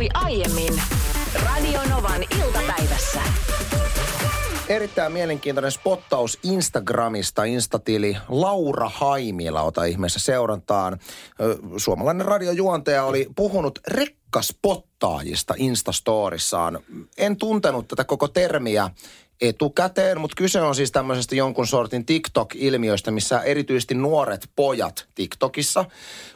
tapahtui aiemmin Radionovan iltapäivässä. Erittäin mielenkiintoinen spottaus Instagramista, instatili Laura Haimila, ota ihmeessä seurantaan. Suomalainen radiojuontaja oli puhunut rekkaspottaajista Instastorissaan. En tuntenut tätä koko termiä etukäteen, mutta kyse on siis tämmöisestä jonkun sortin TikTok-ilmiöistä, missä erityisesti nuoret pojat TikTokissa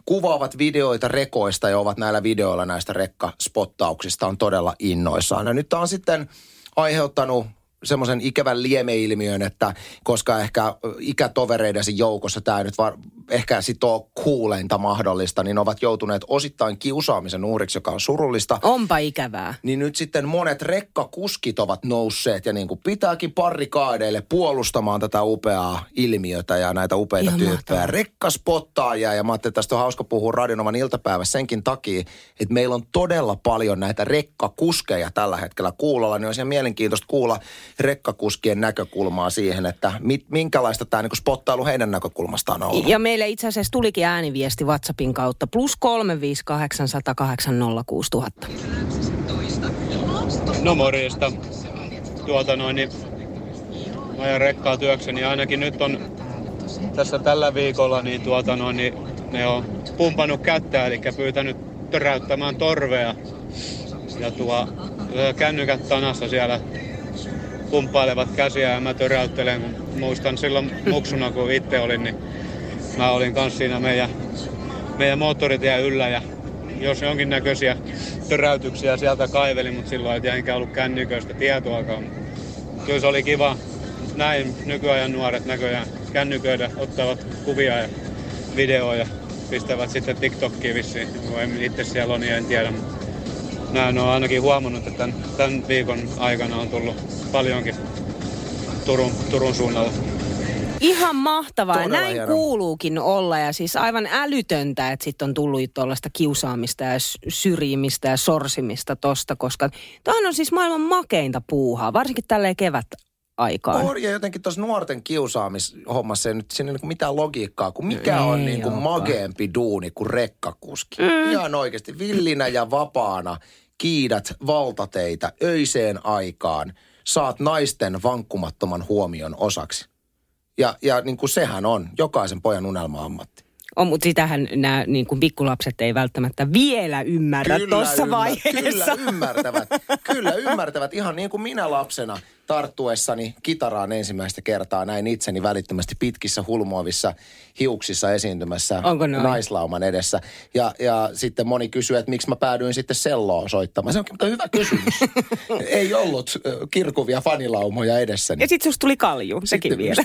kuvaavat videoita rekoista ja ovat näillä videoilla näistä rekkaspottauksista on todella innoissaan. Ja nyt tämä on sitten aiheuttanut semmoisen ikävän liemeilmiön, että koska ehkä ikätovereidesi joukossa tämä nyt var, ehkä sitoo kuuleinta mahdollista, niin ovat joutuneet osittain kiusaamisen uhriksi, joka on surullista. Onpa ikävää. Niin nyt sitten monet rekkakuskit ovat nousseet ja niin kuin pitääkin parrikaadeille puolustamaan tätä upeaa ilmiötä ja näitä upeita Ihan tyyppejä. mahtavaa. Rekkaspottaajia ja mä ajattelin, että tästä on hauska puhua Radionovan iltapäivässä senkin takia, että meillä on todella paljon näitä rekkakuskeja tällä hetkellä kuulolla, niin olisi ihan mielenkiintoista kuulla rekkakuskien näkökulmaa siihen, että mit, minkälaista tämä niin spottailu heidän näkökulmastaan on ollut. Ja meille itse asiassa tulikin ääniviesti WhatsAppin kautta. Plus 358806000. No morjesta. Tuota noin, niin mä ajan rekkaa työkseni ja ainakin nyt on tässä tällä viikolla, niin tuota noin, niin ne on pumpannut kättä, eli pyytänyt töräyttämään torvea. Ja tuo kännykät tanassa siellä pumppailevat käsiä ja mä töräyttelen. Kun muistan silloin muksuna, kun itse olin, niin mä olin kanssa siinä meidän, meidän moottoritien yllä ja jos jonkinnäköisiä töräytyksiä sieltä kaivelin, mutta silloin ei enkä ollut kännyköistä tietoakaan. Kyllä se oli kiva. Näin nykyajan nuoret näköjään kännyköidä ottavat kuvia ja videoja pistävät sitten TikTokkiin vissiin. En itse siellä on, niin en tiedä. mutta Näin on ainakin huomannut, että tämän, tämän viikon aikana on tullut paljonkin Turun, Turun suunnalla. Ihan mahtavaa. Todella Näin hienoa. kuuluukin olla ja siis aivan älytöntä, että sitten on tullut tuollaista kiusaamista ja syrjimistä ja sorsimista tosta, koska toihan on siis maailman makeinta puuhaa, varsinkin tälleen kevät aikaan. On, ja jotenkin tuossa nuorten kiusaamishommassa ei nyt siinä ei niinku mitään logiikkaa, kun mikä on Ei niinku olekaan. mageempi duuni kuin rekkakuski. Mm. Ihan oikeasti villinä ja vapaana kiidät valtateitä öiseen aikaan, saat naisten vankkumattoman huomion osaksi. Ja, ja niin kuin sehän on jokaisen pojan unelma-ammatti. On, mutta sitähän nämä niin kuin pikkulapset ei välttämättä vielä ymmärrä tuossa ymmär- vaiheessa. Kyllä ymmärtävät. Kyllä ymmärtävät. Ihan niin kuin minä lapsena tarttuessani kitaraan ensimmäistä kertaa näin itseni välittömästi pitkissä hulmuavissa hiuksissa esiintymässä naislauman edessä. Ja, ja sitten moni kysyy, että miksi mä päädyin sitten selloa soittamaan. Se onkin mutta hyvä kysymys. Ei ollut kirkuvia fanilaumoja edessäni. Ja sitten susta tuli kalju, sekin Sitten vielä.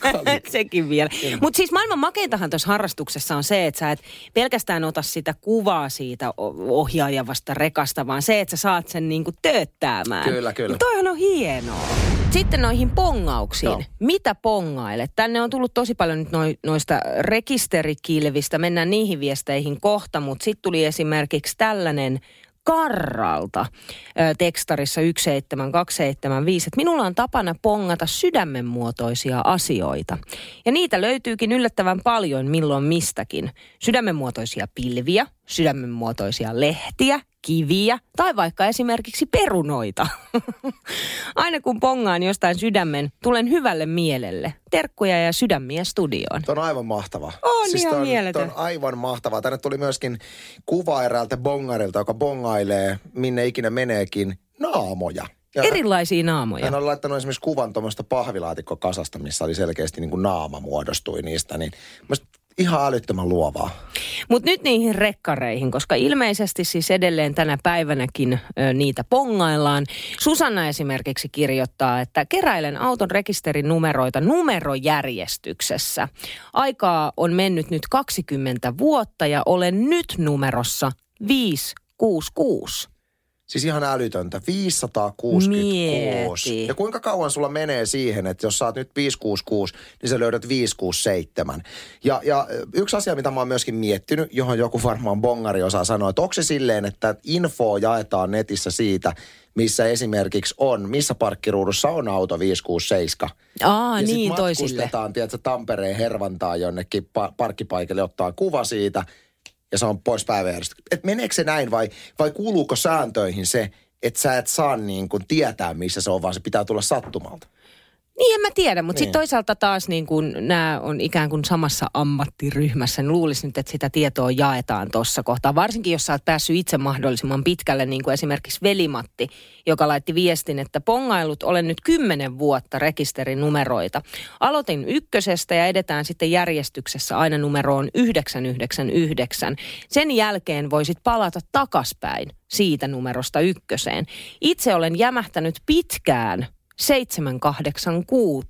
kalju. sekin vielä. Mutta siis maailman makeintahan tuossa harrastuksessa on se, että sä et pelkästään ota sitä kuvaa siitä ohjaajavasta rekasta, vaan se, että sä saat sen niinku tööttäämään. Kyllä, kyllä. Toihan on hienoa. Sitten noihin pongauksiin. Joo. Mitä pongailet? Tänne on tullut tosi paljon nyt noi, noista rekisterikilvistä. Mennään niihin viesteihin kohta, mutta sitten tuli esimerkiksi tällainen Karralta ö, tekstarissa 17275, että minulla on tapana pongata sydämenmuotoisia asioita. Ja niitä löytyykin yllättävän paljon milloin mistäkin. Sydämenmuotoisia pilviä, sydämenmuotoisia lehtiä, kiviä tai vaikka esimerkiksi perunoita. Aina kun pongaan jostain sydämen, tulen hyvälle mielelle. Terkkuja ja sydämiä studioon. Tuo on aivan mahtava. On siis ihan on, mieletön. on aivan mahtavaa. Tänne tuli myöskin kuva eräältä bongarilta, joka bongailee, minne ikinä meneekin, naamoja. Ja Erilaisia naamoja. hän oli laittanut esimerkiksi kuvan tuommoista pahvilaatikkokasasta, missä oli selkeästi niin kuin naama muodostui niistä. Niin ihan älyttömän luovaa. Mutta nyt niihin rekkareihin, koska ilmeisesti siis edelleen tänä päivänäkin ö, niitä pongaillaan. Susanna esimerkiksi kirjoittaa, että keräilen auton rekisterin numeroita numerojärjestyksessä. Aikaa on mennyt nyt 20 vuotta ja olen nyt numerossa 566. Siis ihan älytöntä. 566. Mieti. Ja kuinka kauan sulla menee siihen, että jos oot nyt 566, niin sä löydät 567. Ja, ja yksi asia, mitä mä oon myöskin miettinyt, johon joku varmaan bongari osaa sanoa, että onko se silleen, että info jaetaan netissä siitä, missä esimerkiksi on, missä parkkiruudussa on auto 567. Aa, ja niin toisille. matkustetaan, tiedätkö, Tampereen hervantaa jonnekin pa- parkkipaikalle, ottaa kuva siitä. Ja se on pois päiväjärjestyksestä. Että meneekö se näin vai, vai kuuluuko sääntöihin se, että sä et saa niin kuin tietää, missä se on, vaan se pitää tulla sattumalta? Niin en mä tiedä, mutta Niin. sitten toisaalta taas niin kun nämä on ikään kuin samassa ammattiryhmässä, niin luulisin nyt, että sitä tietoa jaetaan tuossa kohtaa. Varsinkin jos sä oot päässyt itse mahdollisimman pitkälle, niin kuin esimerkiksi Velimatti, joka laitti viestin, että pongailut olen nyt kymmenen vuotta rekisterinumeroita. Aloitin ykkösestä ja edetään sitten järjestyksessä aina numeroon 999. Sen jälkeen voisit palata takaspäin siitä numerosta ykköseen. Itse olen jämähtänyt pitkään 786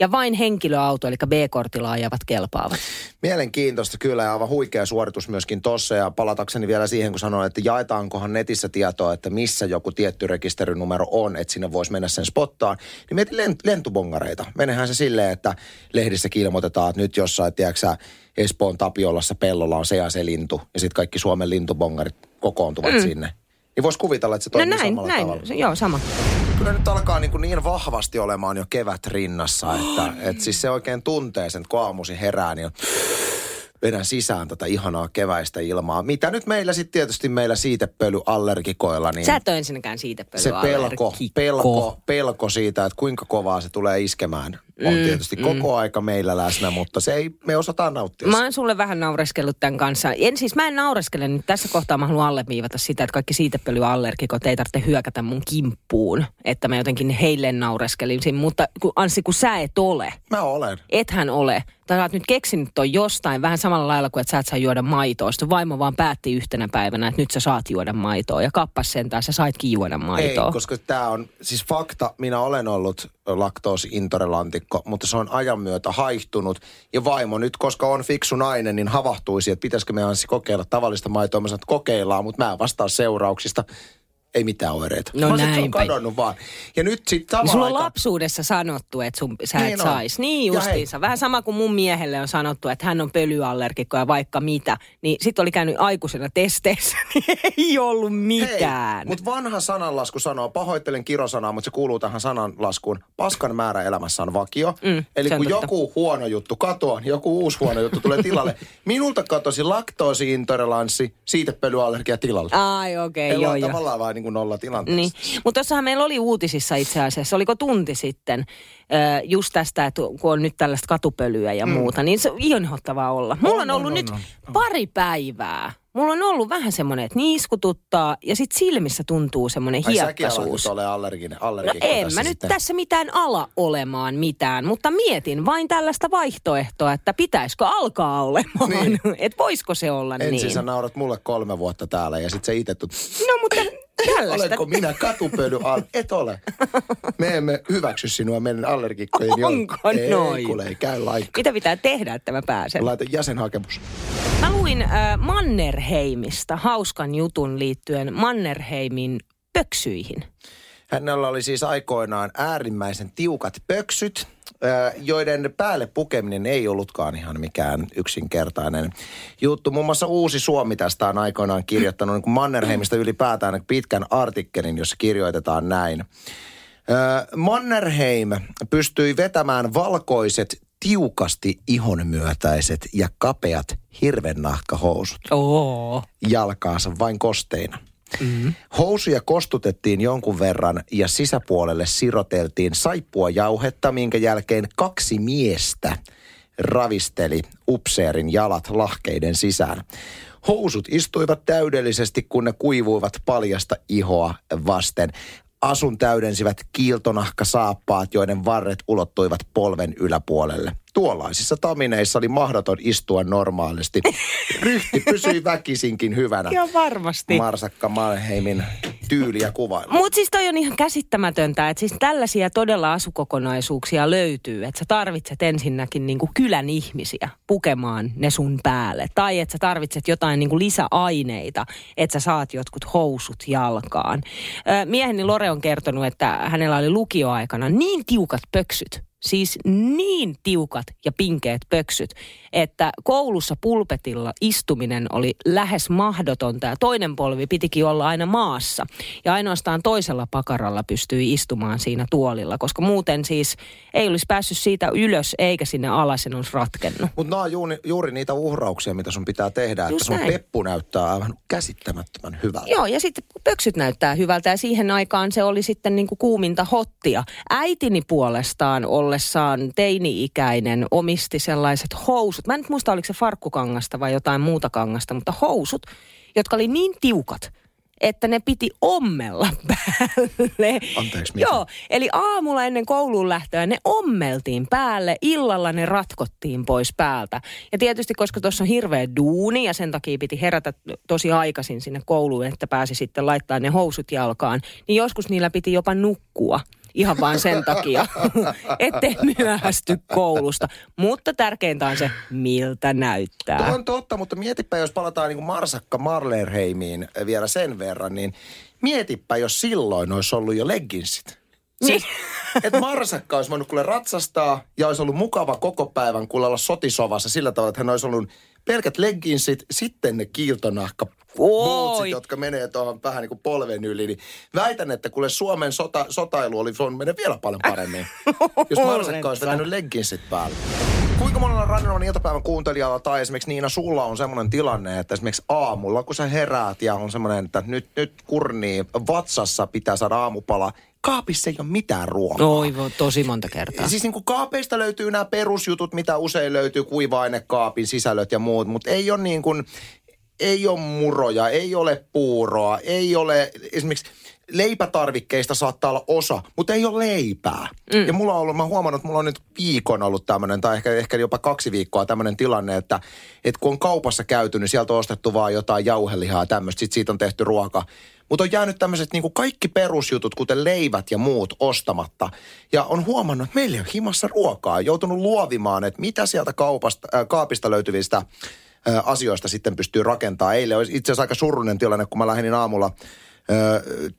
ja vain henkilöauto eli B-kortilla ajavat kelpaavat. Mielenkiintoista kyllä ja aivan huikea suoritus myöskin tossa ja palatakseni vielä siihen, kun sanoin, että jaetaankohan netissä tietoa, että missä joku tietty rekisterinumero on, että sinne voisi mennä sen spottaan, niin mietin lent- lentubongareita. Menehän se silleen, että lehdissä ilmoitetaan, että nyt jossain, tiedätkö Espoon Tapiolassa pellolla on se ja se lintu ja sitten kaikki Suomen lintubongarit kokoontuvat mm. sinne. Niin voisi kuvitella, että se No toimii näin, samalla näin. tavalla. Joo, sama. Kyllä nyt alkaa niin, kuin niin vahvasti olemaan jo kevät rinnassa, että, että siis se oikein tuntee sen, kun aamuisin herää, niin vedän sisään tätä ihanaa keväistä ilmaa. Mitä nyt meillä sitten tietysti meillä siitepölyallergikoilla, niin Sä et ole ensinnäkään siitä se pelko, pelko, pelko siitä, että kuinka kovaa se tulee iskemään, on Mm, tietysti koko aika meillä läsnä, mutta se ei, me osataan nauttia. Mä oon sulle vähän naureskellut tämän kanssa. En siis, mä en naureskele nyt tässä kohtaa. Mä haluan alleviivata sitä, että kaikki siitepölyallergikot ei tarvitse hyökätä mun kimppuun. Että mä jotenkin heille naureskelisin. Mutta kun, Anssi, kun sä et ole, Mä olen. ethän ole. Tai sä oot nyt keksinyt ton jostain vähän samalla lailla kuin, että sä et saa juoda maitoa. Sitten vaimo vaan päätti yhtenä päivänä, että nyt sä saat juoda maitoa. Ja kappas sentään, sä saitkin juoda maitoa. Ei, koska tämä on, siis fakta, minä olen ollut laktoosiintolerantikko, mutta se on ajan myötä haihtunut. Ja vaimo nyt, koska on fiksu nainen, niin havahtuisi, että pitäisikö me Anssi kokeilla tavallista maitoa. Mä sanoin, että kokeillaan, mutta mä en vastaa seurauksista. Ei mitään oireita. No Mä että se on näinpä. kadonnut vaan. Ja nyt sitten samaan Sulla on lapsuudessa sanottu, että sun, sä Niin et on. sais. Niin Ja justiinsa. Vähän sama kuin mun miehelle on sanottu, että hän on pölyallergikko ja vaikka mitä. Niin sit oli käynyt aikuisena testeissä, niin ei ollut mitään. Mutta vanha sananlasku sanoo, pahoittelen kirosanaa, mutta se kuuluu tähän sananlaskuun. Paskan määrä elämässä on vakio. Mm, Eli kun totta. joku huono juttu katoaa, niin joku uusi huono juttu tulee tilalle. Minulta katosi laktoosiintoleranssi, siitepölyallergia tilalle. Ai okei, Meillä joo joo. tavallaan vaan niin kuin nolla tilanteessa. Niin. Mutta tuossahan meillä oli uutisissa itse asiassa, oliko tunti sitten, just tästä, että kun on nyt tällaista katupölyä ja mm. muuta, niin se on inhottavaa olla. Mulla on, On, ollut on, nyt on, on. pari päivää. Mulla on ollut vähän semmoinen, että niiskututtaa ja sitten silmissä tuntuu semmoinen Ai säkin hiekkaisuus. nyt ole allerginen, No allergikko en tässä mä nyt sitten. tässä mitään ala olemaan mitään, mutta mietin vain tällaista vaihtoehtoa, että pitäisikö alkaa olemaan. Niin. että voisiko se olla Ensin niin. sä naurat mulle kolme vuotta täällä ja sit sä itse tulet, No mutta tällaista. olenko minä katupöly al... Et ole. Me emme hyväksy sinua meidän allergikkojen Onko joukkoon. Ei, noin? kuule, ei käy lainkaan. Mitä pitää tehdä, että mä pääsen? Laita jäsenhakemus. Mä luin äh, Mannerheimista hauskan jutun liittyen Mannerheimin pöksyihin. Hänellä oli siis aikoinaan äärimmäisen tiukat pöksyt, joiden päälle pukeminen ei ollutkaan ihan mikään yksinkertainen juttu. Muun muassa Uusi Suomi tästä on aikoinaan kirjoittanut niin kuin Mannerheimista ylipäätään pitkän artikkelin, jossa kirjoitetaan näin. Mannerheim pystyi vetämään valkoiset, tiukasti ihonmyötäiset ja kapeat hirvennahkahousut Oo. jalkaansa vain kosteina. Mm-hmm. Housuja kostutettiin jonkun verran ja sisäpuolelle siroteltiin saippua jauhetta, minkä jälkeen kaksi miestä ravisteli upseerin jalat lahkeiden sisään. Housut istuivat täydellisesti, kun ne kuivuivat paljasta ihoa vasten. Asun täydensivät kiiltonahkasaappaat, joiden varret ulottuivat polven yläpuolelle. Tuollaisissa tamineissa oli mahdoton istua normaalisti. Ryhti pysyi väkisinkin hyvänä. Ihan varmasti. Marsakka Manheimin tyyliä kuvailla. Mutta siis toi on ihan käsittämätöntä, että siis tällaisia todella asukokonaisuuksia löytyy, että sä tarvitset ensinnäkin niinku kylän ihmisiä pukemaan ne sun päälle. Tai että sä tarvitset jotain niinku lisäaineita, että sä saat jotkut housut jalkaan. Mieheni Lore on kertonut, että hänellä oli lukioaikana niin tiukat pöksyt, siis niin tiukat ja pinkeät pöksyt, että koulussa pulpetilla istuminen oli lähes mahdotonta ja toinen polvi pitikin olla aina maassa. Ja ainoastaan toisella pakaralla pystyi istumaan siinä tuolilla, koska muuten siis ei olisi päässyt siitä ylös eikä sinne alas en olisi ratkennut. Mutta nämä on juuri, juuri niitä uhrauksia, mitä sun pitää tehdä, Just että sun näin. peppu näyttää aivan käsittämättömän hyvältä. Joo, ja sitten pöksyt näyttää hyvältä ja siihen aikaan se oli sitten niin kuin kuuminta hottia. Äitini puolestaan ollessaan teini-ikäinen omisti sellaiset housut. Mä en nyt muista, oliko se farkkukangasta vai jotain muuta kangasta, mutta housut, jotka oli niin tiukat, että ne piti ommella päälle. Anteeksi, mitä? Joo, eli aamulla ennen kouluun lähtöä ne ommeltiin päälle, illalla ne ratkottiin pois päältä. Ja tietysti, koska tuossa on hirveä duuni ja sen takia piti herätä tosi aikaisin sinne kouluun, että pääsi sitten laittaa ne housut jalkaan, niin joskus niillä piti jopa nukkua. Ihan vaan sen takia, ettei myöhästy koulusta. Mutta tärkeintä on se, miltä Tuo näyttää. on totta, mutta mietipä, jos palataan niin kuin Marsakka Marlerheimiin vielä sen verran, niin mietipä, jos silloin olisi ollut jo legginsit. Siis, että Marsakka olisi voinut kuule ratsastaa ja olisi ollut mukava koko päivän kuule olla sotisovassa sillä tavalla, että hän olisi ollut pelkät legginsit, sitten ne kiiltonahka bootsit, jotka menee tuohon vähän niin kuin polven yli. Niin väitän, että kuule Suomen sota, sotailu oli voinut mennä vielä paljon paremmin, jos Marsakka olisi vetänyt legginsit päälle. Kuinka monella Radionovan iltapäivän kuuntelijalla tai esimerkiksi Niina sulla on semmoinen tilanne, että esimerkiksi aamulla kun sä heräät ja on semmoinen, että nyt, nyt kurnii vatsassa pitää saada aamupala, kaapissa ei ole mitään ruokaa. Oi, vo- tosi monta kertaa. Siis niin kuin kaapeista löytyy nämä perusjutut, mitä usein löytyy, kuiva-ainekaapin sisällöt ja muut, mutta ei ole niin kuin, ei ole muroja, ei ole puuroa, ei ole esimerkiksi leipätarvikkeista saattaa olla osa, mutta ei ole leipää. Mm. Ja mulla on ollut, mä huomannut, että mulla on nyt viikon ollut tämmöinen, tai ehkä, ehkä jopa kaksi viikkoa tämmöinen tilanne, että, että kun on kaupassa käyty, niin sieltä on ostettu vaan jotain jauhelihaa ja tämmöistä, sit siitä on tehty ruoka. Mutta on jäänyt tämmöiset niin kaikki perusjutut, kuten leivät ja muut, ostamatta. Ja on huomannut, että meillä ei ole himassa ruokaa. Joutunut luovimaan, että mitä sieltä kaupasta, äh, kaapista löytyvistä asioista sitten pystyy rakentamaan. Eilen olisi itse asiassa aika surullinen tilanne, kun mä lähdin aamulla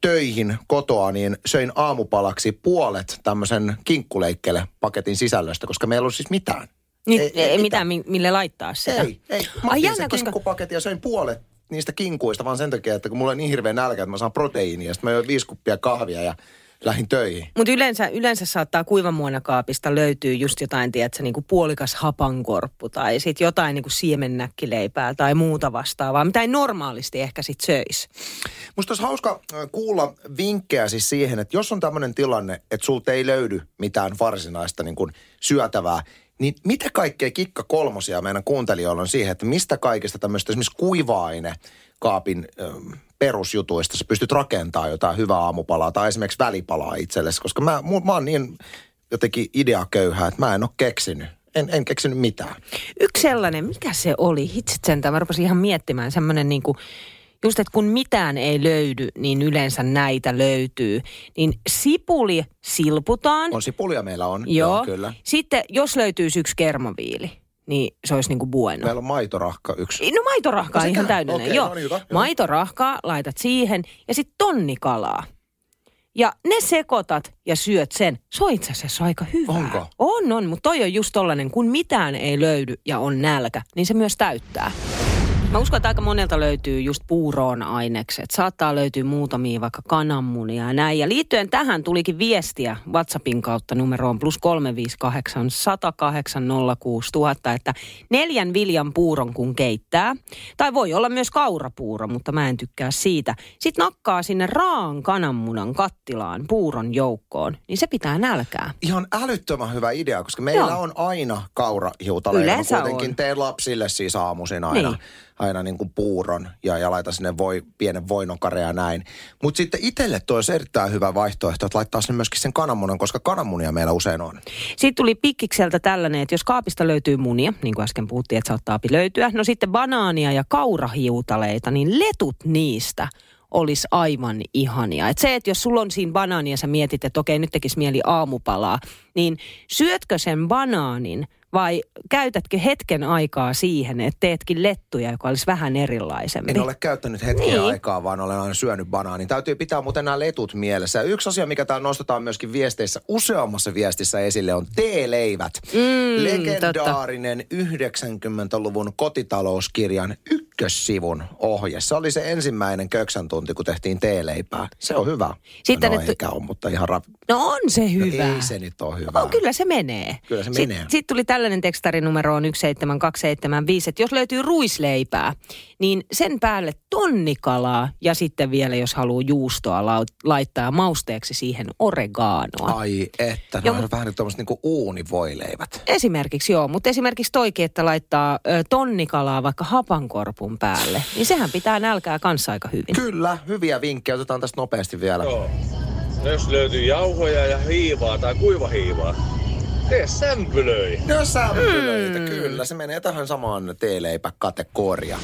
töihin kotoa, niin söin aamupalaksi puolet tämmöisen kinkkuleikkele paketin sisällöstä, koska meillä ei ollut siis mitään. Niin, ei, ei mitään, mi- mille laittaa sitä. Ei, ei. Mä Ai jännä, koska... kinkkupaketin ja söin puolet niistä kinkuista vaan sen takia, että kun mulla on niin hirveä nälkä, että mä saan proteiinia. Sitten mä join viisi kuppia kahvia ja lähdin töihin. Mutta yleensä, yleensä saattaa kuivamuonakaapista löytyy just jotain, tiedätkö, niin kuin puolikas hapankorppu tai sitten jotain niin kuin siemennäkkileipää tai muuta vastaavaa, mitä ei normaalisti ehkä sit söisi. Musta olisi hauska äh, kuulla vinkkejä siis siihen, että jos on tämmöinen tilanne, että sulta ei löydy mitään varsinaista niin kuin syötävää, niin mitä kaikkea kikka kolmosia meidän kuuntelijoilla on siihen, että mistä kaikesta tämmöistä esimerkiksi kuiva-aine kaapin ähm, perusjutuista sä pystyt rakentamaan jotain hyvää aamupalaa tai esimerkiksi välipalaa itsellesi, koska mä, mä oon niin jotenkin ideaköyhä, että mä en ole keksinyt. En, en keksinyt mitään. Yksi sellainen, mikä se oli? Hitsit sentään, mä rupesin ihan miettimään semmoinen niin kuin, just että kun mitään ei löydy, niin yleensä näitä löytyy. Niin sipuli silputaan. On sipulia meillä on, Joo. joo kyllä. Sitten jos löytyisi yksi kermaviili, niin se olisi niin kuin bueno. Meillä on maitorahka yksi. No maitorahkaa No ihan täydellinen. Okei, Joo. no niin, hyvä, hyvä. Maitorahkaa laitat siihen ja sitten tonnikalaa. Ja ne sekoitat ja syöt sen. Se on itse asiassa aika hyvää. Onko? On, on, mutta toi on just tollanen, kun mitään ei löydy ja on nälkä, niin se myös täyttää. Mä uskon, että aika monelta löytyy just puuroon ainekset. Saattaa löytyä muutamia vaikka kananmunia ja näin. Ja liittyen tähän tulikin viestiä WhatsAppin kautta numeroon plus 358 108 06000, että neljän viljan puuron kun keittää, tai voi olla myös kaurapuuro, mutta mä en tykkää siitä. Sitten nakkaa sinne raan kananmunan kattilaan puuron joukkoon, niin se pitää nälkää. Ihan älyttömän hyvä idea, koska meillä Joo. on aina kaurahiutaleita. Mä Yleensä kuitenkin on. teen lapsille siis aamuisin aina, Niin. Aina niin kuin puuron ja, ja laitan sinne voi, pienen voinokare ja näin. Mutta sitten itselle tuo olisi erittäin hyvä vaihtoehto, että laittaa sinne myöskin sen kananmunan, koska kananmunia meillä usein on. Sitten tuli pikkikseltä tällainen, että jos kaapista löytyy munia, niin kuin äsken puhuttiin, että saattaa löytyä, no sitten banaania ja kaurahiutaleita, niin letut niistä olisi aivan ihania. Et se, että jos sulla on siinä banaania ja sä mietit, että okei, nyt tekisi mieli aamupalaa, niin syötkö sen banaanin vai käytätkö hetken aikaa siihen, että teetkin lettuja, joka olisi vähän erilaisempi? En ole käyttänyt hetkeä Niin. aikaa, vaan olen aina syönyt banaanin. Täytyy pitää muuten nämä letut mielessä. Ja yksi asia, mikä täällä nostetaan myöskin viesteissä, useammassa viestissä esille, on teeleivät. Mm, Legendaarinen 90-luvun kotitalouskirjan ykkössivun ohje. Se oli se ensimmäinen köksän tunti, kun tehtiin teeleipää. Se on hyvä. Sitten no, et- eikä ole, mutta ihan rap... No on se hyvä. No, ei se nyt ole hyvä. Oh, kyllä se menee. Kyllä se Sit- menee. Sitten tuli tällainen tekstarinumero on 17275, että jos löytyy ruisleipää, niin sen päälle tonnikalaa ja sitten vielä, jos haluaa juustoa laittaa mausteeksi siihen oreganoa. Ai että, no on mut- vähän nyt tuommoiset niinku uunivoileivät. Esimerkiksi joo, mutta esimerkiksi toikin, että laittaa ö, tonnikalaa vaikka hapankorpun päälle, niin sehän pitää nälkää kanssa aika hyvin. Kyllä, hyviä vinkkejä. Otetaan tästä nopeasti vielä. Joo. No jos löytyy jauhoja ja hiivaa tai kuivahiivaa, tee sämpylöi. No sämpylöitä, Mm. kyllä. Se menee tähän samaan teeleipäkategoriaan.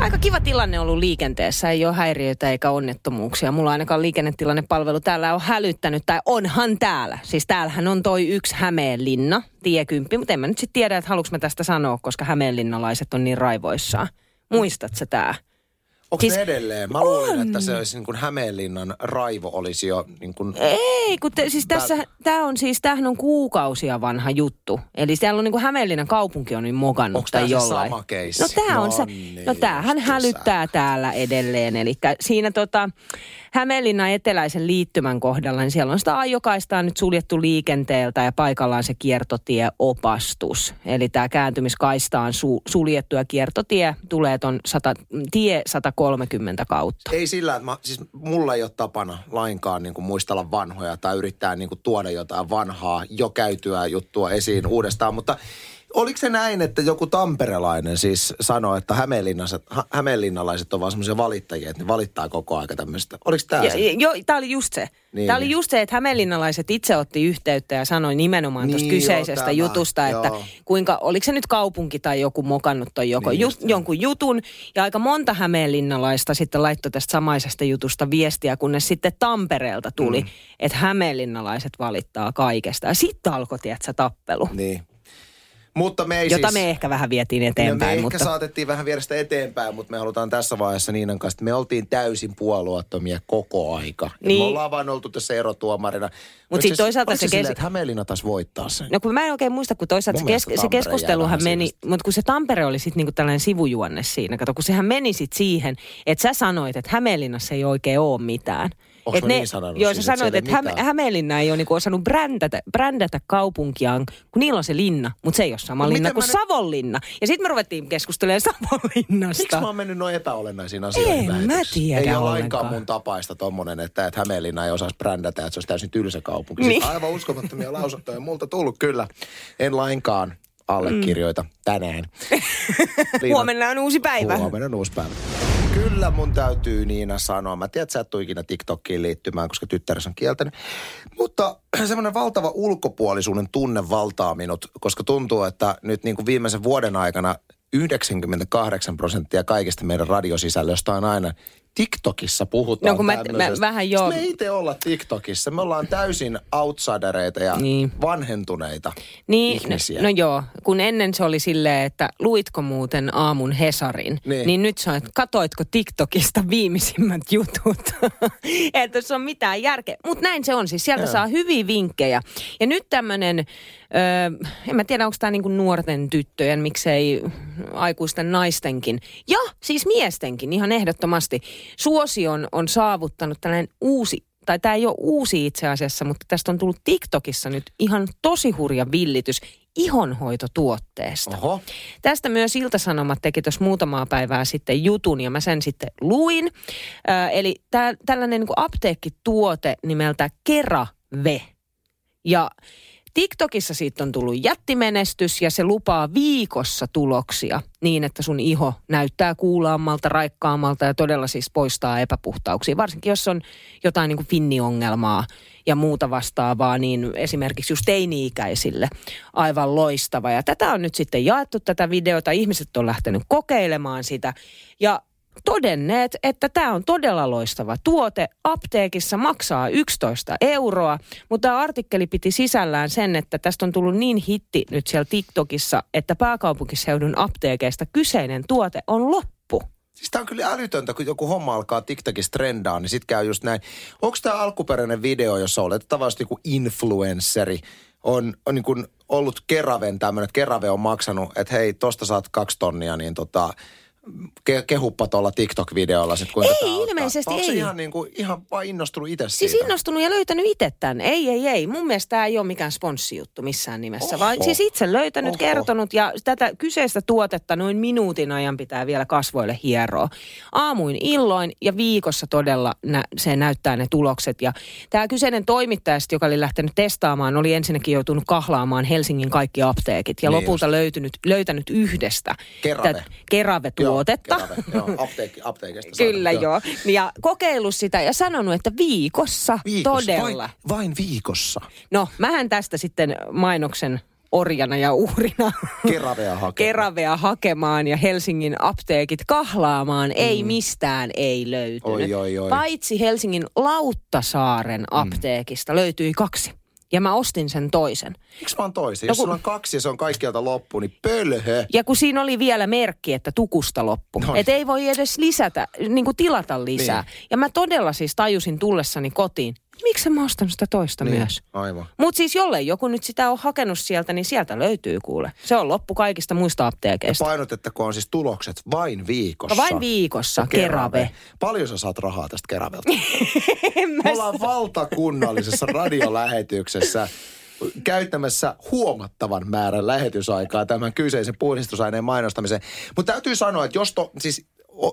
Aika kiva tilanne ollut liikenteessä, ei ole häiriöitä eikä onnettomuuksia. Mulla ainakaan liikennetilannepalvelu täällä on hälyttänyt, tai onhan täällä. Siis täällähän on toi yksi Hämeenlinna, tiekymppi, mutta en mä nyt sitten tiedä, että haluanko mä tästä sanoa, koska hämeenlinnalaiset on niin raivoissaan. Muistatko tää? Onko Siis se edelleen? Mä luulin, on. että se olisi niin kuin Hämeenlinnan raivo olisi jo niin kuin... Ei, kun te, siis tässä, tää on siis, tämähän on kuukausia vanha juttu. Eli siellä on niin kuin Hämeenlinnan kaupunki on nyt mokannut Onko tai jollain. sama keissi? No on No se, niin, no tämähän hälyttää täällä edelleen. Eli siinä tota, Hämeenlinnan eteläisen liittymän kohdalla, niin siellä on sitä ajokaistaa nyt suljettu liikenteeltä ja paikallaan se kiertotieopastus. Eli tämä kääntymiskaista on su, suljettu ja kiertotie tulee 100, tie 130 kautta. Ei sillä, että mä, siis mulla ei ole tapana lainkaan niin kuin muistella vanhoja tai yrittää niin kuin tuoda jotain vanhaa, jo käytyä juttua esiin uudestaan, mutta oliko se näin, että joku tamperelainen siis sanoi, että hämeenlinnalaiset, hä- hämeenlinnalaiset on vaan semmoisia valittajia, että ne valittaa koko aika tämmöistä. Oliko tämä Ja, se? ja- jo, tämä oli just se. Niin, tämä oli niin. just se, että hämeenlinnalaiset itse otti yhteyttä ja sanoi nimenomaan tuosta Niin, kyseisestä joo, jutusta, että joo. kuinka, oliko se nyt kaupunki tai joku mokannut toi joko Niin just, jonkun jutun. Ja aika monta hämeenlinnalaista sitten laittoi tästä samaisesta jutusta viestiä, kunnes sitten Tampereelta tuli, mm. että hämeenlinnalaiset valittaa kaikesta. Ja sitten alkoi, tiedätkö, tappelu. Niin. Mutta me ei Jota siis... me ehkä vähän vietiin eteenpäin. me mutta... ehkä saatettiin vähän viedä sitä eteenpäin, mutta me halutaan tässä vaiheessa Niinan kanssa, että me oltiin täysin puolueettomia koko aika. Niin. Me ollaan vaan oltu tässä erotuomarina. Oliko sit toisaalta oliko se silleen, kes- että Hämeenlinna taas voittaa sen. No kun mä en oikein muista, kun toisaalta se, kes- se keskusteluhan meni, mutta kun se Tampere oli sitten niinku tällainen sivujuonne siinä, kato kun sehän meni sitten siihen, että sä sanoit, että Hämeenlinnassa ei oikein ole mitään. Onks Et mä niin sanonut Joo, siis, sä että sanoit, että ei Häme-? Hämeenlinna ei ole niinku osannut brändätä, brändätä kaupunkiaan, kun niillä on se linna, mutta se ei ole sama No linna kuin nyt- Savonlinna. Ja sitten me ruvettiin keskustelemaan Savonlinnasta. Miksi mä oon mennyt noin epäolennaisiin asioihin En mä tiedä Ei ole ollenkaan. lainkaan mun tapaista tommonen, että, että Hämeenlinna ei osaisi brändätä, että se olisi täysin tylsä kaupunki. Niin. Niin. Siis aivan uskomattomia lausuntoja multa tullut kyllä. En lainkaan allekirjoita mm. tänään. Huomenna on uusi päivä. Huomenna on uusi päivä. Kyllä mun täytyy Niina sanoa. Mä tiedän, että sä et tuu ikinä TikTokkiin liittymään, koska tyttäres on kieltänyt. Mutta semmoinen valtava ulkopuolisuuden tunne valtaa minut, koska tuntuu, että nyt niin kuin viimeisen vuoden aikana 98 prosenttia kaikista meidän radiosisällöstä on aina TikTokissa puhutaan No kun mä- mä vähän jo- Me ei itse olla TikTokissa. Me ollaan täysin outsidereita ja Niin. vanhentuneita Niin, ihmisiä. no, no joo, kun ennen se oli silleen, että luitko muuten aamun Hesarin, Niin. niin, nyt se on, että katoitko TikTokista viimeisimmät jutut. että se on mitään järkeä. Mutta näin se on, siis sieltä Joo. saa hyviä vinkkejä. Ja nyt tämmöinen, öö, en mä tiedä onko tämä niinku nuorten tyttöjen, miksei aikuisten naistenkin. Ja siis miestenkin ihan ehdottomasti. Suosion on saavuttanut tällainen uusi tai tämä ei ole uusi itse asiassa, mutta tästä on tullut TikTokissa nyt ihan tosi hurja villitys ihonhoitotuotteesta. Oho. Tästä myös Iltasanomat teki tuossa muutamaa päivää sitten jutun ja mä sen sitten luin. Ö, eli tää, tällainen niin apteekkituote nimeltä Kerave. Ja TikTokissa siitä on tullut jättimenestys ja se lupaa viikossa tuloksia niin, että sun iho näyttää kuulaammalta, raikkaammalta ja todella siis poistaa epäpuhtauksia. Varsinkin jos on jotain niin kuin finniongelmaa ja muuta vastaavaa, niin esimerkiksi just teini-ikäisille aivan loistava. Ja tätä on nyt sitten jaettu tätä videota, ihmiset on lähtenyt kokeilemaan sitä ja todenneet, että tämä on todella loistava tuote. Apteekissa maksaa 11 euroa, mutta tämä artikkeli piti sisällään sen, että tästä on tullut niin hitti nyt siellä TikTokissa, että pääkaupunkiseudun apteekeista kyseinen tuote on loppu. Siis tää on kyllä älytöntä, kun joku homma alkaa TikTokissa trendaa, niin sit käy just näin. Onko tämä alkuperäinen video, jossa oletettavasti joku influenceri on, on niin kuin ollut Keraven tämmöinen, että Kerave on maksanut, että hei, tosta saat kaksi tonnia, niin tota, ke, kehuppa tuolla TikTok-videolla sit, kuinka Ei, ilmeisesti Onko se ei. ihan, niin kuin, ihan vaan innostunut itse Siis siitä? innostunut ja löytänyt itse tämän. Ei, ei, ei. Mun mielestä tämä ei ole mikään sponssijuttu missään nimessä, Oho. vaan siis itse löytänyt, Oho. kertonut ja tätä kyseistä tuotetta noin minuutin ajan pitää vielä kasvoille hieroa. Aamuin illoin ja viikossa todella nä- se näyttää ne tulokset. Ja tämä kyseinen toimittaja, sit, joka oli lähtenyt testaamaan, oli ensinnäkin joutunut kahlaamaan Helsingin kaikki apteekit ja Niin lopulta löytynyt, löytänyt yhdestä Kerave. tätä Kerave-tuotetta. Joo, Kerave, joo, apteekki, apteekista Kyllä saadaan, joo. Ja kokeillut sitä ja sanonut, että viikossa, Viikossa, todella. Vain, vain viikossa. No, mähän tästä sitten mainoksen orjana ja uhrina Keravea hakemaan. Keravea hakemaan ja Helsingin apteekit kahlaamaan. Ei mistään ei löytynyt. Mm. Oi, oi, oi. Paitsi Helsingin Lauttasaaren apteekista löytyi kaksi. Ja mä ostin sen toisen. Miksi vaan toisen? No Jos kun- sulla on kaksi ja se on kaikkialta loppu, niin pölhö. Ja kun siinä oli vielä merkki, että tukusta loppu. Noin. Että ei voi edes lisätä, niin kuin tilata lisää. Niin. Ja mä todella siis tajusin tullessani kotiin, miksi mä ostan sitä toista Niin, myös. aivan. Mutta siis jollei joku nyt sitä on hakenut sieltä, niin sieltä löytyy kuule. Se on loppu kaikista muista apteekeista. Painotettakoon siis tulokset vain viikossa. No vain viikossa, Kerave. Paljon sä saat rahaa tästä Keravelta? Me ollaan valtakunnallisessa radiolähetyksessä käyttämässä huomattavan määrän lähetysaikaa tämän kyseisen puhdistusaineen mainostamiseen. Mutta täytyy sanoa, että jos, to, siis,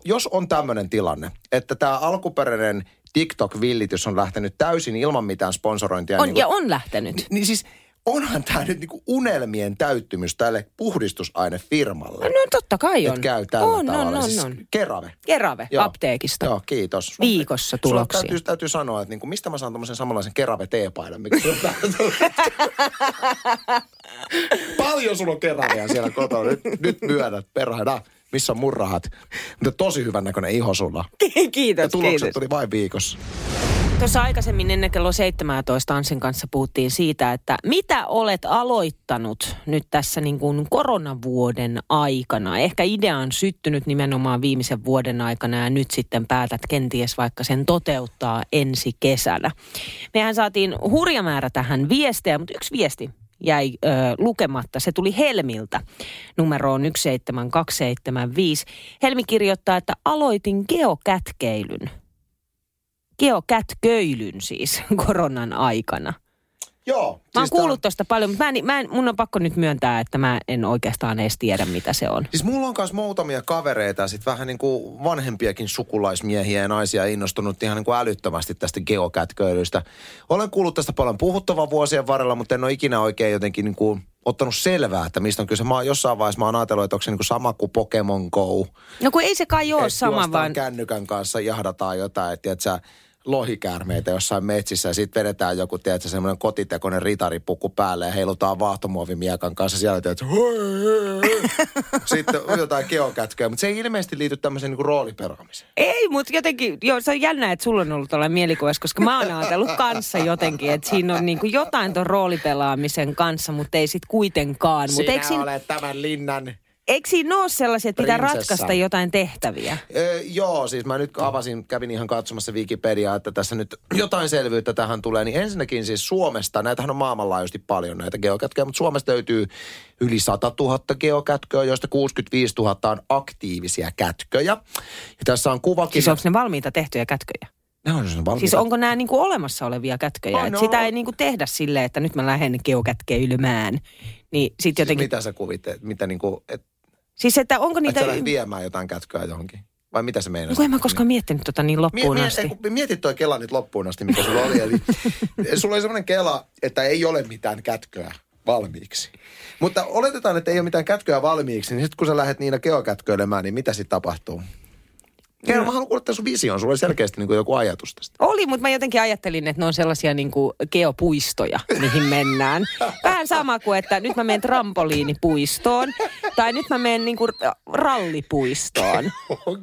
jos on tämmöinen tilanne, että tämä alkuperäinen TikTok-villitys on lähtenyt täysin ilman mitään sponsorointia. On, niin kuin- ja on lähtenyt. niin siis onhan tämä nyt niinku unelmien täyttymys tälle puhdistusainefirmalle. No totta kai on. Et käy tällä on, tavalla. on, on, siis on. Kerave. Kerave Joo. apteekista. Joo, kiitos. Viikossa tuloksia. Täytyy, täytyy sanoa, että niinku, mistä mä saan tämmöisen samanlaisen kerave teepaidan, mikä. Paljon sulla on keravea siellä kotona. Nyt, nyt myönnät, perhana. Missä on mun rahat? Mutta tosi hyvän näköinen iho sulla. Ja kiitos, tulokset kiitos. tuli vain viikossa. Tuossa aikaisemmin ennen kello 17 Ansin kanssa puhuttiin siitä, että mitä olet aloittanut nyt tässä niin kuin koronavuoden aikana. Ehkä idea on syttynyt nimenomaan viimeisen vuoden aikana ja nyt sitten päätät kenties vaikka sen toteuttaa ensi kesänä. Mehän saatiin hurja määrä tähän viestejä, mutta yksi viesti jäi ö, lukematta. Se tuli Helmiltä numeroon 17275. Helmi kirjoittaa, että aloitin geokätkeilyn geokätköilyn siis koronan aikana. Joo. Mä oon siis tää on- kuullut tosta paljon, mutta mä en, mä en, mun on pakko nyt myöntää, että mä en oikeastaan edes tiedä, mitä se on. Siis mulla on myös muutamia kavereita ja sitten vähän niin kuin vanhempiakin sukulaismiehiä ja naisia innostunut ihan niin kuin älyttömästi tästä geokätköilystä. Olen kuullut tästä paljon puhuttavaa vuosien varrella, mutta en ole ikinä oikein jotenkin niin kuin ottanut selvää, että mistä on kyse. Mä oon jossain vaiheessa mä oon ajatellut, että onko se niin kuin sama kuin Pokemon Go. No kun ei se kai ole että sama, vaan kännykän kanssa jahdataan jotain, että sä lohikäärmeitä jossain metsissä ja sitten vedetään joku, tiedätkö, semmoinen kotitekoinen ritaripuku päälle ja heilutaan vaahtomuovimiekan kanssa siellä, tiedätkö, sitten jotain geokätköä, mutta se ei ilmeisesti liity tämmöiseen niin rooliperaamiseen. ei, mutta jotenkin, joo, se on jännä, että sulla on ollut tällainen mielikuva, koska mä oon ajatellut kanssa jotenkin, että siinä on niin kuin jotain ton roolipelaamisen kanssa, mutta ei sit kuitenkaan. Mutta eikö siinä, olet tämän linnan eikö siinä ole sellaisia, että pitää Prinsessa. ratkaista jotain tehtäviä? Öö, joo, siis mä nyt avasin, kävin ihan katsomassa Wikipediaa, että tässä nyt jotain selvyyttä tähän tulee. Niin ensinnäkin siis Suomesta, näitähän on maailmanlaajuisesti paljon näitä geokätköjä, mutta Suomesta löytyy yli 100 000 geokätköä, joista 65 000 on aktiivisia kätköjä. Ja tässä on kuvakin. Siis onko ne valmiita tehtyjä kätköjä? Ne on siis valmiita. Siis onko nämä niinku olemassa olevia kätköjä? Et no. sitä ei niinku tehdä silleen, että nyt mä lähden geokätkeilymään. Niin sit Siis jotenkin... mitä sä kuvitteet? Mitä niinku, et, Siis että onko niitä... sä lähdet viemään jotain kätköä johonkin? Vai mitä se meinaa? No en mä koskaan miettinyt tota niin loppuun Mie- asti. mie- kun Mietit toi Kela nyt loppuun asti, mikä sulla oli. Eli sulla oli semmoinen Kela, että ei ole mitään kätköä valmiiksi. Mutta oletetaan, että ei ole mitään kätköä valmiiksi, niin sitten kun sä lähdet niillä geokätköilemään, niin mitä sitten tapahtuu? Kerro, mä haluan kuulla tämän sun vision. Sulla oli selkeästi niin kuin joku ajatus tästä. Oli, mutta mä jotenkin ajattelin, että ne on sellaisia niin kuin geopuistoja, mihin mennään. Vähän sama kuin, että nyt mä menen trampoliinipuistoon tai nyt mä menen niinku rallipuistoon.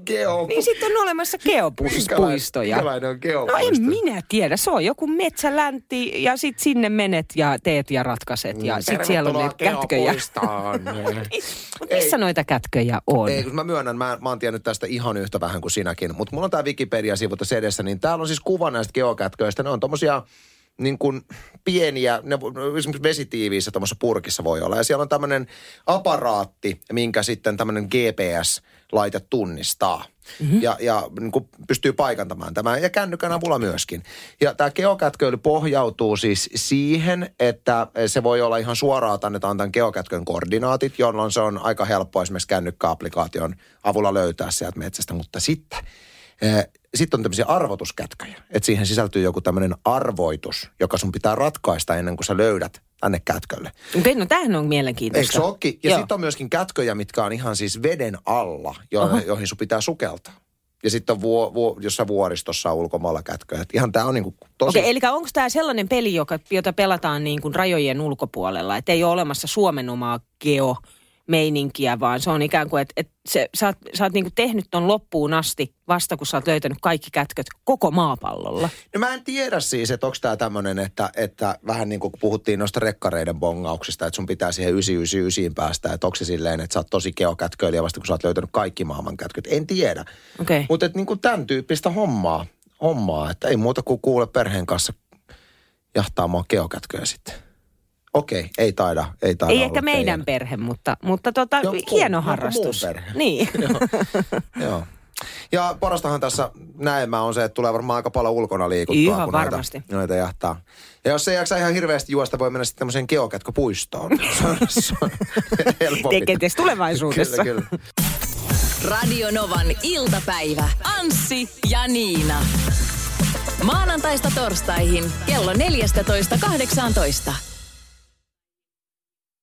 Geo. Niin sitten on olemassa geopuistoja. Minkälainen on No geopuisto? en minä tiedä. Se on joku metsälänti ja sit sinne menet ja teet ja ratkaiset. Ja sit siellä on niitä Tervetuloa kätköjä. missä noita kätköjä on? Ei, kun mä myönnän, mä, mä oon tiennyt tästä ihan yhtä vähän kuin sinäkin. Mutta mulla on tää Wikipedia-sivu tässä edessä, niin täällä on siis kuva näistä geokätköistä. Ne on tommosia niin kuin pieniä, ne, vo- esimerkiksi vesitiiviissä tuommoissa purkissa voi olla. Ja siellä on tämmöinen aparaatti, minkä sitten tämmöinen GPS-laite tunnistaa. Mm-hmm. Ja, ja niin kuin pystyy paikantamaan tämän ja kännykän avulla myöskin. Ja tämä geokätköily pohjautuu siis siihen, että se voi olla ihan suoraan, että annetaan tämän geokätkön koordinaatit, jolloin se on aika helppo esimerkiksi kännykkäapplikaation avulla löytää sieltä metsästä. Mutta sitten sitten on tämmöisiä arvotuskätköjä. Että siihen sisältyy joku tämmöinen arvoitus, joka sun pitää ratkaista ennen kuin sä löydät tänne kätkölle. Okei, no tämähän on mielenkiintoista. Eikö se ookin? Ja sitten on myöskin kätköjä, mitkä on ihan siis veden alla, jo, joihin sun pitää sukeltaa. Ja sitten on vuo, vuo, jossain vuoristossa on ulkomailla kätköjä. Et ihan tämä on niinku tosi... Okei, eli onko tämä sellainen peli, joka, jota pelataan niin kuin rajojen ulkopuolella, että ei ole olemassa Suomen omaa geo meininkiä, vaan se on ikään kuin, että, että se, sä oot, sä oot niin kuin tehnyt ton loppuun asti vasta, kun sä oot löytänyt kaikki kätköt koko maapallolla. No mä en tiedä siis, että onko tämä tämmöinen, että, että vähän niin kuin puhuttiin noista rekkareiden bongauksista, että sun pitää siihen 999 päästä, että onko se silleen, että sä oot tosi geokätköilijä vasta, kun sä oot löytänyt kaikki maailman kätköt. En tiedä. Okei. Mutta että niin kuin tämän tyyppistä hommaa, hommaa, että ei muuta kuin kuule perheen kanssa jahtaamaan geokätköjä sitten. Okei, ei taida, ei taida Ei ehkä meidän teidän. perhe, mutta, mutta tota, Jonkun- hieno jonkun harrastus. muun perhe. Niin. Joo. Ja parastahan tässä näemään on se, että tulee varmaan aika paljon ulkona liikuttua. Ihan kun varmasti. Noita, noita jahtaa. Ja jos ei jaksa ihan hirveästi juosta, voi mennä sitten tämmöiseen geokätköpuistoon. se on, se on. Kenties tulevaisuudessa. Kyllä, kyllä. Radio Novan iltapäivä. Anssi ja Niina. Maanantaista torstaihin kello 14.18.